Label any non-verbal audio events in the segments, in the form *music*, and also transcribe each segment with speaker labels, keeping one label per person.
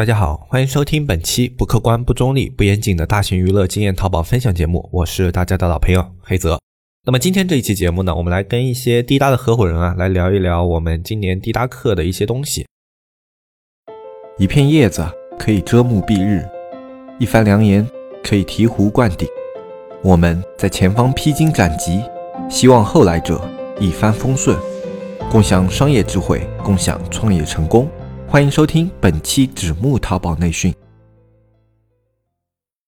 Speaker 1: 大家好，欢迎收听本期不客观、不中立、不严谨的大型娱乐经验淘宝分享节目，我是大家的老朋友黑泽。那么今天这一期节目呢，我们来跟一些滴答的合伙人啊，来聊一聊我们今年滴答课的一些东西。
Speaker 2: 一片叶子可以遮目蔽日，一番良言可以醍醐灌顶。我们在前方披荆斩棘，希望后来者一帆风顺，共享商业智慧，共享创业成功。欢迎收听本期纸木淘宝内训。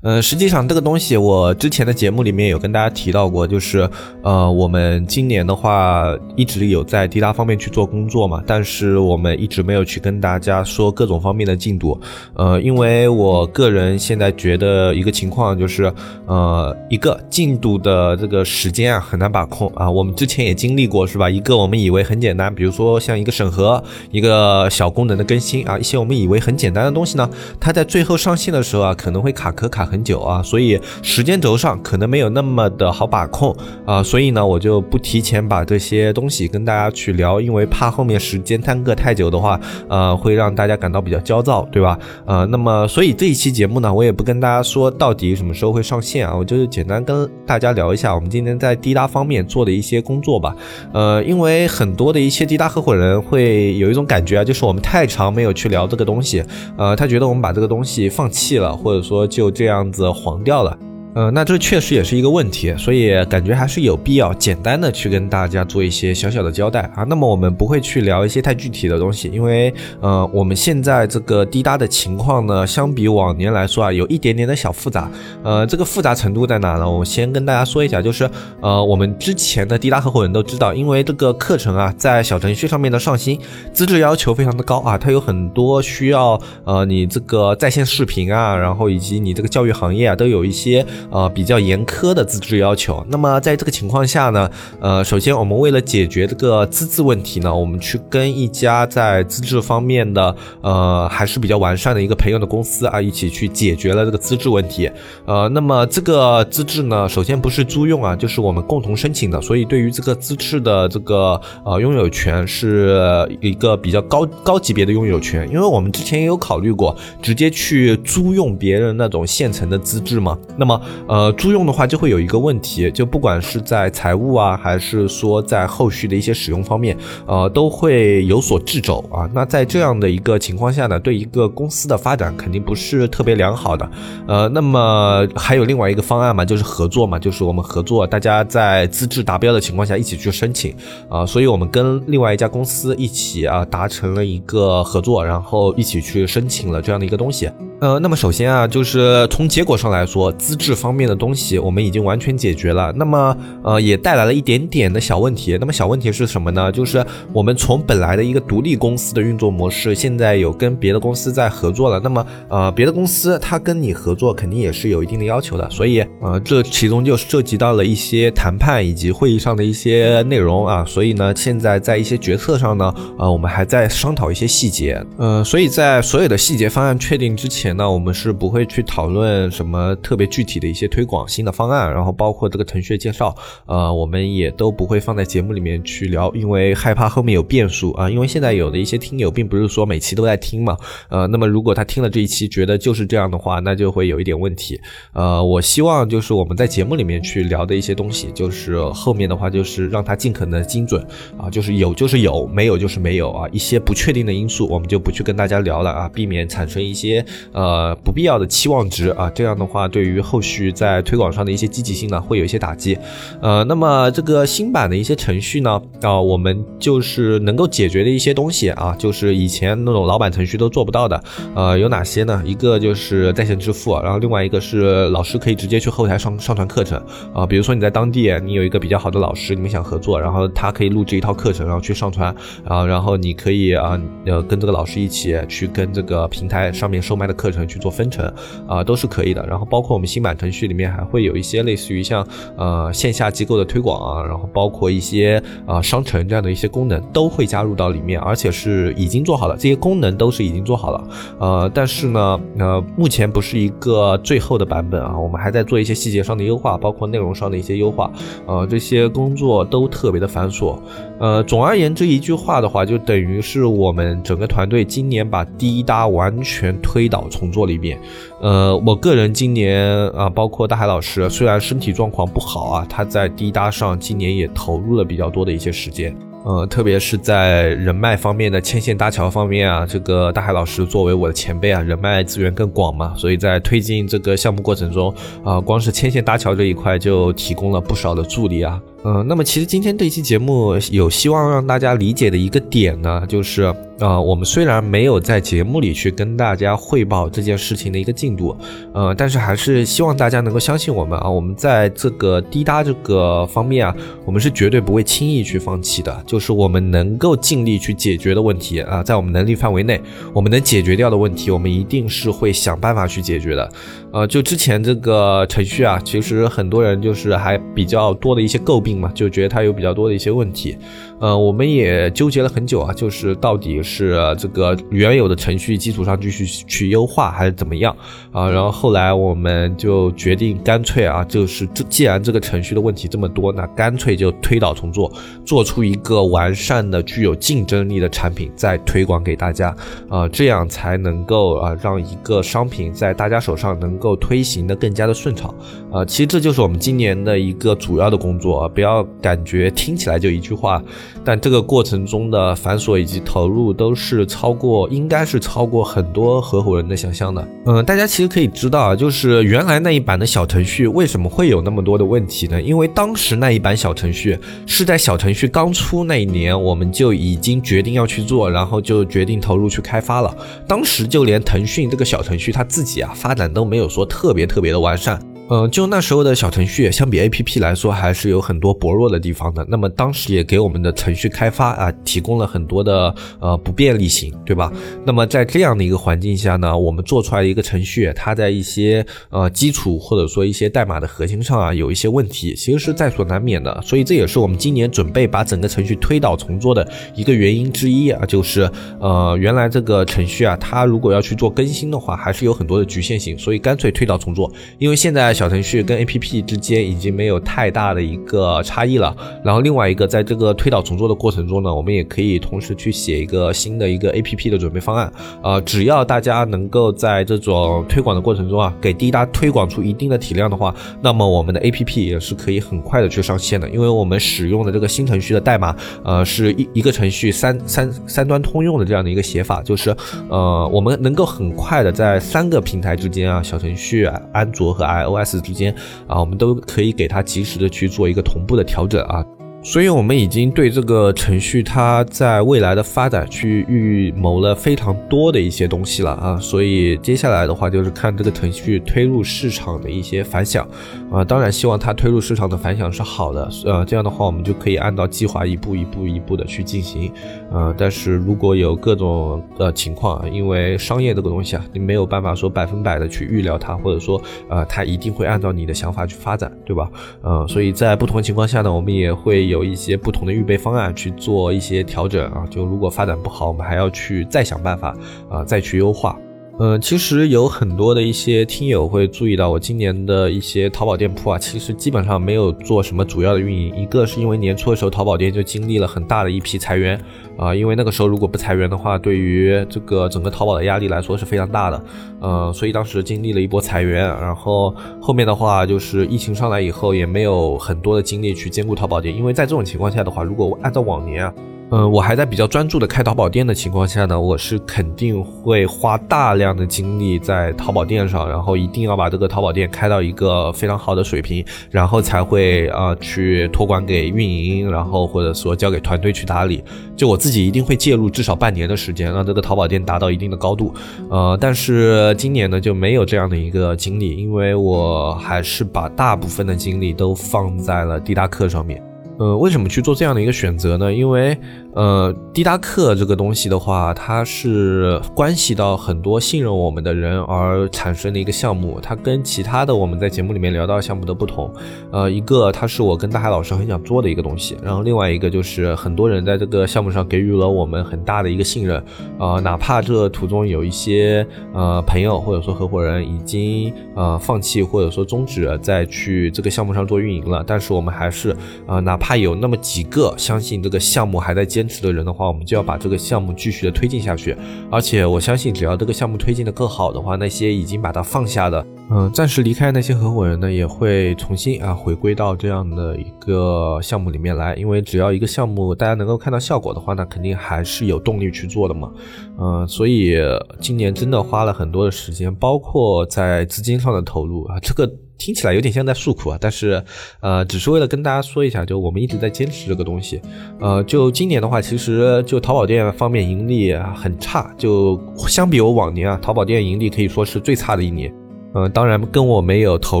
Speaker 1: 呃，实际上这个东西我之前的节目里面有跟大家提到过，就是呃，我们今年的话一直有在滴答方面去做工作嘛，但是我们一直没有去跟大家说各种方面的进度。呃，因为我个人现在觉得一个情况就是，呃，一个进度的这个时间啊很难把控啊。我们之前也经历过是吧？一个我们以为很简单，比如说像一个审核、一个小功能的更新啊，一些我们以为很简单的东西呢，它在最后上线的时候啊，可能会卡壳卡。很久啊，所以时间轴上可能没有那么的好把控啊，所以呢，我就不提前把这些东西跟大家去聊，因为怕后面时间耽搁太久的话，呃，会让大家感到比较焦躁，对吧？呃，那么所以这一期节目呢，我也不跟大家说到底什么时候会上线啊，我就是简单跟大家聊一下我们今天在滴答方面做的一些工作吧。呃，因为很多的一些滴答合伙人会有一种感觉啊，就是我们太长没有去聊这个东西，呃，他觉得我们把这个东西放弃了，或者说就这样。样子黄掉了。呃，那这确实也是一个问题，所以感觉还是有必要简单的去跟大家做一些小小的交代啊。那么我们不会去聊一些太具体的东西，因为呃，我们现在这个滴答的情况呢，相比往年来说啊，有一点点的小复杂。呃，这个复杂程度在哪呢？我先跟大家说一下，就是呃，我们之前的滴答合伙人都知道，因为这个课程啊，在小程序上面的上新资质要求非常的高啊，它有很多需要呃，你这个在线视频啊，然后以及你这个教育行业啊，都有一些。呃，比较严苛的资质要求。那么在这个情况下呢，呃，首先我们为了解决这个资质问题呢，我们去跟一家在资质方面的呃还是比较完善的一个朋友的公司啊，一起去解决了这个资质问题。呃，那么这个资质呢，首先不是租用啊，就是我们共同申请的，所以对于这个资质的这个呃拥有权是一个比较高高级别的拥有权。因为我们之前也有考虑过直接去租用别人那种现成的资质嘛，那么。呃，租用的话就会有一个问题，就不管是在财务啊，还是说在后续的一些使用方面，呃，都会有所掣肘啊。那在这样的一个情况下呢，对一个公司的发展肯定不是特别良好的。呃，那么还有另外一个方案嘛，就是合作嘛，就是我们合作，大家在资质达标的情况下一起去申请啊。所以我们跟另外一家公司一起啊，达成了一个合作，然后一起去申请了这样的一个东西。呃，那么首先啊，就是从结果上来说，资质方面的东西我们已经完全解决了。那么，呃，也带来了一点点的小问题。那么小问题是什么呢？就是我们从本来的一个独立公司的运作模式，现在有跟别的公司在合作了。那么，呃，别的公司它跟你合作，肯定也是有一定的要求的。所以，呃，这其中就涉及到了一些谈判以及会议上的一些内容啊。所以呢，现在在一些决策上呢，呃，我们还在商讨一些细节。呃，所以在所有的细节方案确定之前。呢我们是不会去讨论什么特别具体的一些推广新的方案，然后包括这个程序介绍，呃，我们也都不会放在节目里面去聊，因为害怕后面有变数啊。因为现在有的一些听友并不是说每期都在听嘛，呃，那么如果他听了这一期觉得就是这样的话，那就会有一点问题。呃，我希望就是我们在节目里面去聊的一些东西，就是后面的话就是让它尽可能精准啊，就是有就是有，没有就是没有啊，一些不确定的因素我们就不去跟大家聊了啊，避免产生一些。呃，不必要的期望值啊，这样的话对于后续去在推广上的一些积极性呢，会有一些打击。呃，那么这个新版的一些程序呢，啊，我们就是能够解决的一些东西啊，就是以前那种老版程序都做不到的。呃，有哪些呢？一个就是在线支付，然后另外一个是老师可以直接去后台上上传课程啊，比如说你在当地你有一个比较好的老师，你们想合作，然后他可以录制一套课程，然后去上传，然后然后你可以啊，呃，跟这个老师一起去跟这个平台上面售卖的。课程去做分成啊，都是可以的。然后包括我们新版程程序里面还会有一些类似于像呃线下机构的推广啊，然后包括一些啊商城这样的一些功能都会加入到里面，而且是已经做好了，这些功能都是已经做好了。呃，但是呢，呃，目前不是一个最后的版本啊，我们还在做一些细节上的优化，包括内容上的一些优化。呃，这些工作都特别的繁琐。呃，总而言之一句话的话，就等于是我们整个团队今年把滴答完全推倒重做了一遍。呃，我个人今年啊，包括大海老师，虽然身体状况不好啊，他在滴答上今年也投入了比较多的一些时间。呃，特别是在人脉方面的牵线搭桥方面啊，这个大海老师作为我的前辈啊，人脉资源更广嘛，所以在推进这个项目过程中啊，光是牵线搭桥这一块就提供了不少的助力啊。嗯，那么其实今天这期节目有希望让大家理解的一个点呢，就是啊，我们虽然没有在节目里去跟大家汇报这件事情的一个进度，呃，但是还是希望大家能够相信我们啊，我们在这个滴答这个方面啊，我们是绝对不会轻易去放弃的，就是我们能够尽力去解决的问题啊，在我们能力范围内，我们能解决掉的问题，我们一定是会想办法去解决的。呃，就之前这个程序啊，其实很多人就是还比较多的一些诟病。就觉得他有比较多的一些问题，呃，我们也纠结了很久啊，就是到底是这个原有的程序基础上继续去优化，还是怎么样啊？然后后来我们就决定干脆啊，就是这既然这个程序的问题这么多，那干脆就推倒重做，做出一个完善的、具有竞争力的产品，再推广给大家啊，这样才能够啊，让一个商品在大家手上能够推行的更加的顺畅啊。其实这就是我们今年的一个主要的工作，啊不要感觉听起来就一句话。但这个过程中的繁琐以及投入都是超过，应该是超过很多合伙人的想象的。嗯，大家其实可以知道啊，就是原来那一版的小程序为什么会有那么多的问题呢？因为当时那一版小程序是在小程序刚出那一年，我们就已经决定要去做，然后就决定投入去开发了。当时就连腾讯这个小程序它自己啊发展都没有说特别特别的完善。嗯，就那时候的小程序，相比 A P P 来说，还是有很多薄弱的地方的。那么当时也给我们的程序开发啊提供了很多的呃不便利性，对吧？那么在这样的一个环境下呢，我们做出来的一个程序，它在一些呃基础或者说一些代码的核心上啊有一些问题，其实是在所难免的。所以这也是我们今年准备把整个程序推倒重做的一个原因之一啊，就是呃原来这个程序啊，它如果要去做更新的话，还是有很多的局限性，所以干脆推倒重做。因为现在。小程序跟 A P P 之间已经没有太大的一个差异了。然后另外一个，在这个推倒重做的过程中呢，我们也可以同时去写一个新的一个 A P P 的准备方案。啊，只要大家能够在这种推广的过程中啊，给滴答推广出一定的体量的话，那么我们的 A P P 也是可以很快的去上线的。因为我们使用的这个新程序的代码，呃，是一一个程序三三三端通用的这样的一个写法，就是呃，我们能够很快的在三个平台之间啊，小程序、安卓和 I O S。之间啊，我们都可以给它及时的去做一个同步的调整啊。所以，我们已经对这个程序它在未来的发展去预谋了非常多的一些东西了啊。所以，接下来的话就是看这个程序推入市场的一些反响啊。当然，希望它推入市场的反响是好的，呃，这样的话我们就可以按照计划一步一步一步的去进行。呃，但是如果有各种呃情况，因为商业这个东西啊，你没有办法说百分百的去预料它，或者说呃，它一定会按照你的想法去发展，对吧？呃，所以在不同情况下呢，我们也会。有一些不同的预备方案去做一些调整啊，就如果发展不好，我们还要去再想办法啊，再去优化。嗯，其实有很多的一些听友会注意到，我今年的一些淘宝店铺啊，其实基本上没有做什么主要的运营。一个是因为年初的时候，淘宝店就经历了很大的一批裁员啊，因为那个时候如果不裁员的话，对于这个整个淘宝的压力来说是非常大的。呃，所以当时经历了一波裁员，然后后面的话就是疫情上来以后，也没有很多的精力去兼顾淘宝店，因为在这种情况下的话，如果按照往年啊。嗯，我还在比较专注的开淘宝店的情况下呢，我是肯定会花大量的精力在淘宝店上，然后一定要把这个淘宝店开到一个非常好的水平，然后才会啊去托管给运营，然后或者说交给团队去打理。就我自己一定会介入至少半年的时间，让这个淘宝店达到一定的高度。呃，但是今年呢就没有这样的一个精力，因为我还是把大部分的精力都放在了滴答课上面。呃，为什么去做这样的一个选择呢？因为。呃，滴答课这个东西的话，它是关系到很多信任我们的人而产生的一个项目。它跟其他的我们在节目里面聊到项目的不同。呃，一个它是我跟大海老师很想做的一个东西，然后另外一个就是很多人在这个项目上给予了我们很大的一个信任。呃，哪怕这途中有一些呃朋友或者说合伙人已经呃放弃或者说终止再去这个项目上做运营了，但是我们还是呃哪怕怕有那么几个相信这个项目还在坚持的人的话，我们就要把这个项目继续的推进下去。而且我相信，只要这个项目推进的更好的话，那些已经把它放下的，嗯，暂时离开那些合伙人呢，也会重新啊回归到这样的一个项目里面来。因为只要一个项目大家能够看到效果的话，那肯定还是有动力去做的嘛。嗯，所以今年真的花了很多的时间，包括在资金上的投入啊，这个。听起来有点像在诉苦啊，但是，呃，只是为了跟大家说一下，就我们一直在坚持这个东西。呃，就今年的话，其实就淘宝店方面盈利很差，就相比我往年啊，淘宝店盈利可以说是最差的一年。嗯，当然跟我没有投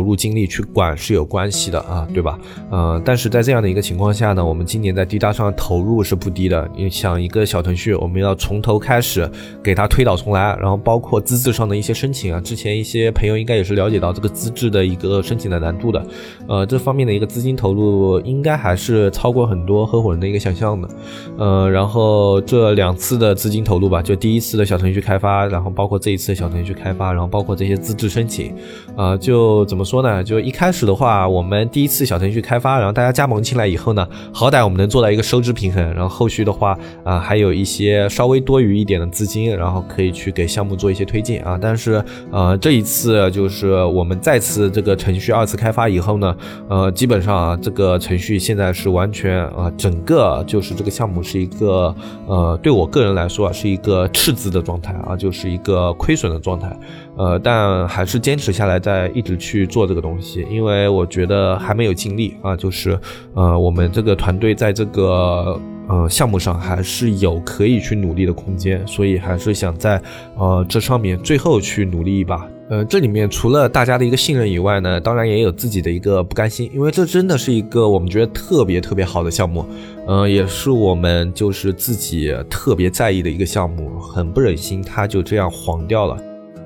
Speaker 1: 入精力去管是有关系的啊，对吧？嗯，但是在这样的一个情况下呢，我们今年在滴答上投入是不低的。你想一个小程序，我们要从头开始给它推倒重来，然后包括资质上的一些申请啊，之前一些朋友应该也是了解到这个资质的一个申请的难度的。呃，这方面的一个资金投入应该还是超过很多合伙人的一个想象的。呃，然后这两次的资金投入吧，就第一次的小程序开发，然后包括这一次的小程序开发，然后包括这些资质申请。啊，就怎么说呢？就一开始的话，我们第一次小程序开发，然后大家加盟进来以后呢，好歹我们能做到一个收支平衡。然后后续的话，啊，还有一些稍微多余一点的资金，然后可以去给项目做一些推进啊。但是，呃，这一次就是我们再次这个程序二次开发以后呢，呃，基本上啊，这个程序现在是完全啊，整个就是这个项目是一个呃，对我个人来说啊，是一个赤字的状态啊，就是一个亏损的状态。呃，但还是坚持下来，在一直去做这个东西，因为我觉得还没有尽力啊，就是呃，我们这个团队在这个呃项目上还是有可以去努力的空间，所以还是想在呃这上面最后去努力一把。呃，这里面除了大家的一个信任以外呢，当然也有自己的一个不甘心，因为这真的是一个我们觉得特别特别好的项目，呃，也是我们就是自己特别在意的一个项目，很不忍心它就这样黄掉了。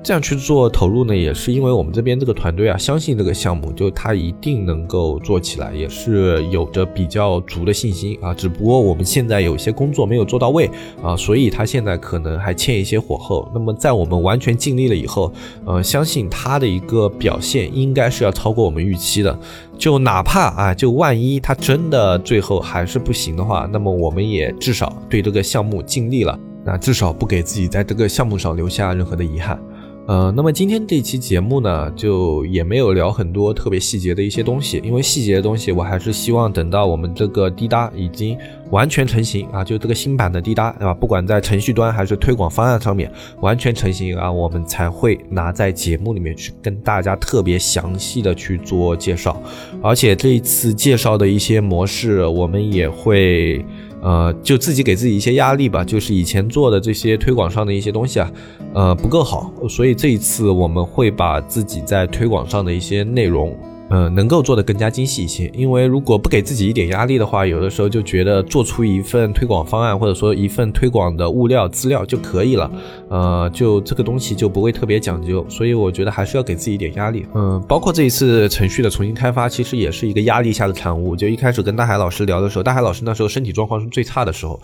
Speaker 1: 这样去做投入呢，也是因为我们这边这个团队啊，相信这个项目，就它一定能够做起来，也是有着比较足的信心啊。只不过我们现在有些工作没有做到位啊，所以它现在可能还欠一些火候。那么在我们完全尽力了以后，呃，相信它的一个表现应该是要超过我们预期的。就哪怕啊，就万一它真的最后还是不行的话，那么我们也至少对这个项目尽力了，那至少不给自己在这个项目上留下任何的遗憾。呃，那么今天这期节目呢，就也没有聊很多特别细节的一些东西，因为细节的东西，我还是希望等到我们这个滴答已经完全成型啊，就这个新版的滴答啊，不管在程序端还是推广方案上面完全成型啊，我们才会拿在节目里面去跟大家特别详细的去做介绍，而且这一次介绍的一些模式，我们也会。呃，就自己给自己一些压力吧，就是以前做的这些推广上的一些东西啊，呃，不够好，所以这一次我们会把自己在推广上的一些内容。嗯，能够做得更加精细一些，因为如果不给自己一点压力的话，有的时候就觉得做出一份推广方案或者说一份推广的物料资料就可以了，呃，就这个东西就不会特别讲究，所以我觉得还是要给自己一点压力。嗯，包括这一次程序的重新开发，其实也是一个压力下的产物。就一开始跟大海老师聊的时候，大海老师那时候身体状况是最差的时候，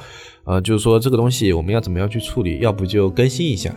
Speaker 1: 呃，就是说这个东西我们要怎么样去处理，要不就更新一下。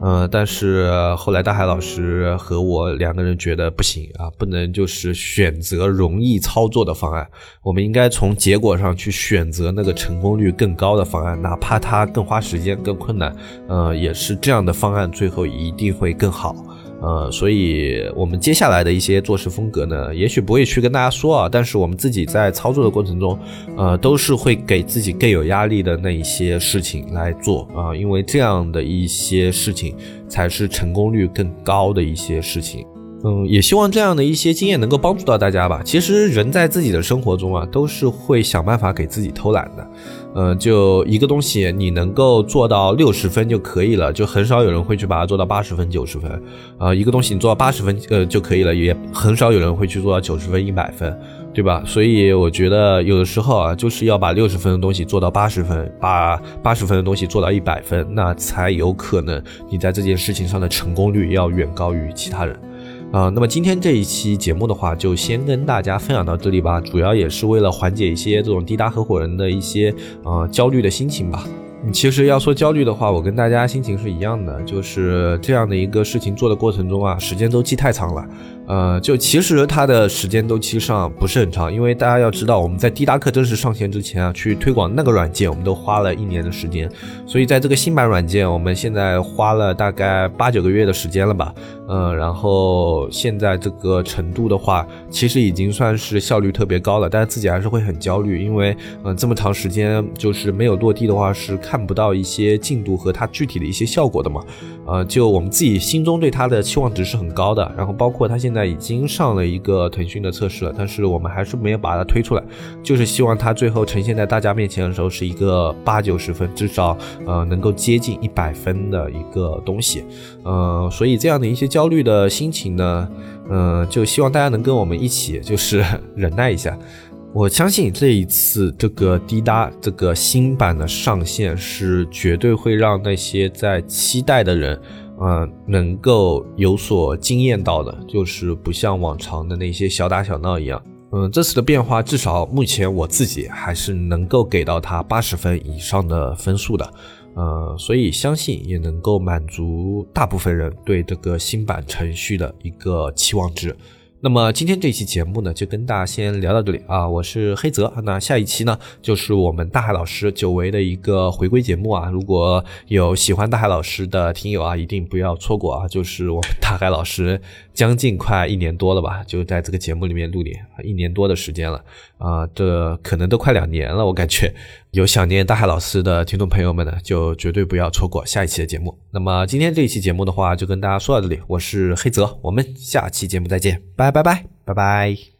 Speaker 1: 呃，但是后来大海老师和我两个人觉得不行啊，不能就是选择容易操作的方案，我们应该从结果上去选择那个成功率更高的方案，哪怕它更花时间、更困难，呃，也是这样的方案最后一定会更好。呃，所以我们接下来的一些做事风格呢，也许不会去跟大家说啊，但是我们自己在操作的过程中，呃，都是会给自己更有压力的那一些事情来做啊，因为这样的一些事情才是成功率更高的一些事情。嗯，也希望这样的一些经验能够帮助到大家吧。其实人在自己的生活中啊，都是会想办法给自己偷懒的。嗯，就一个东西，你能够做到六十分就可以了，就很少有人会去把它做到八十分、九十分。啊，一个东西你做到八十分呃就可以了，也很少有人会去做到九十分、一百分，对吧？所以我觉得有的时候啊，就是要把六十分的东西做到八十分，把八十分的东西做到一百分，那才有可能你在这件事情上的成功率要远高于其他人。啊，那么今天这一期节目的话，就先跟大家分享到这里吧。主要也是为了缓解一些这种滴答合伙人的一些呃焦虑的心情吧。其实要说焦虑的话，我跟大家心情是一样的，就是这样的一个事情做的过程中啊，时间周期太长了。呃，就其实它的时间周期上不是很长，因为大家要知道，我们在滴答课正式上线之前啊，去推广那个软件，我们都花了一年的时间，所以在这个新版软件，我们现在花了大概八九个月的时间了吧，嗯，然后现在这个程度的话，其实已经算是效率特别高了，但是自己还是会很焦虑，因为嗯，这么长时间就是没有落地的话，是看不到一些进度和它具体的一些效果的嘛，呃，就我们自己心中对它的期望值是很高的，然后包括它现在。已经上了一个腾讯的测试了，但是我们还是没有把它推出来，就是希望它最后呈现在大家面前的时候是一个八九十分，至少呃能够接近一百分的一个东西，呃，所以这样的一些焦虑的心情呢，嗯，就希望大家能跟我们一起就是 *laughs* 忍耐一下。我相信这一次这个滴答这个新版的上线是绝对会让那些在期待的人。嗯，能够有所惊艳到的，就是不像往常的那些小打小闹一样。嗯，这次的变化，至少目前我自己还是能够给到它八十分以上的分数的。呃，所以相信也能够满足大部分人对这个新版程序的一个期望值。那么今天这期节目呢，就跟大家先聊到这里啊。我是黑泽，那下一期呢，就是我们大海老师久违的一个回归节目啊。如果有喜欢大海老师的听友啊，一定不要错过啊。就是我们大海老师将近快一年多了吧，就在这个节目里面录点，一年多的时间了啊，这可能都快两年了，我感觉。有想念大海老师的听众朋友们呢，就绝对不要错过下一期的节目。那么今天这一期节目的话，就跟大家说到这里。我是黑泽，我们下期节目再见，拜拜拜拜拜。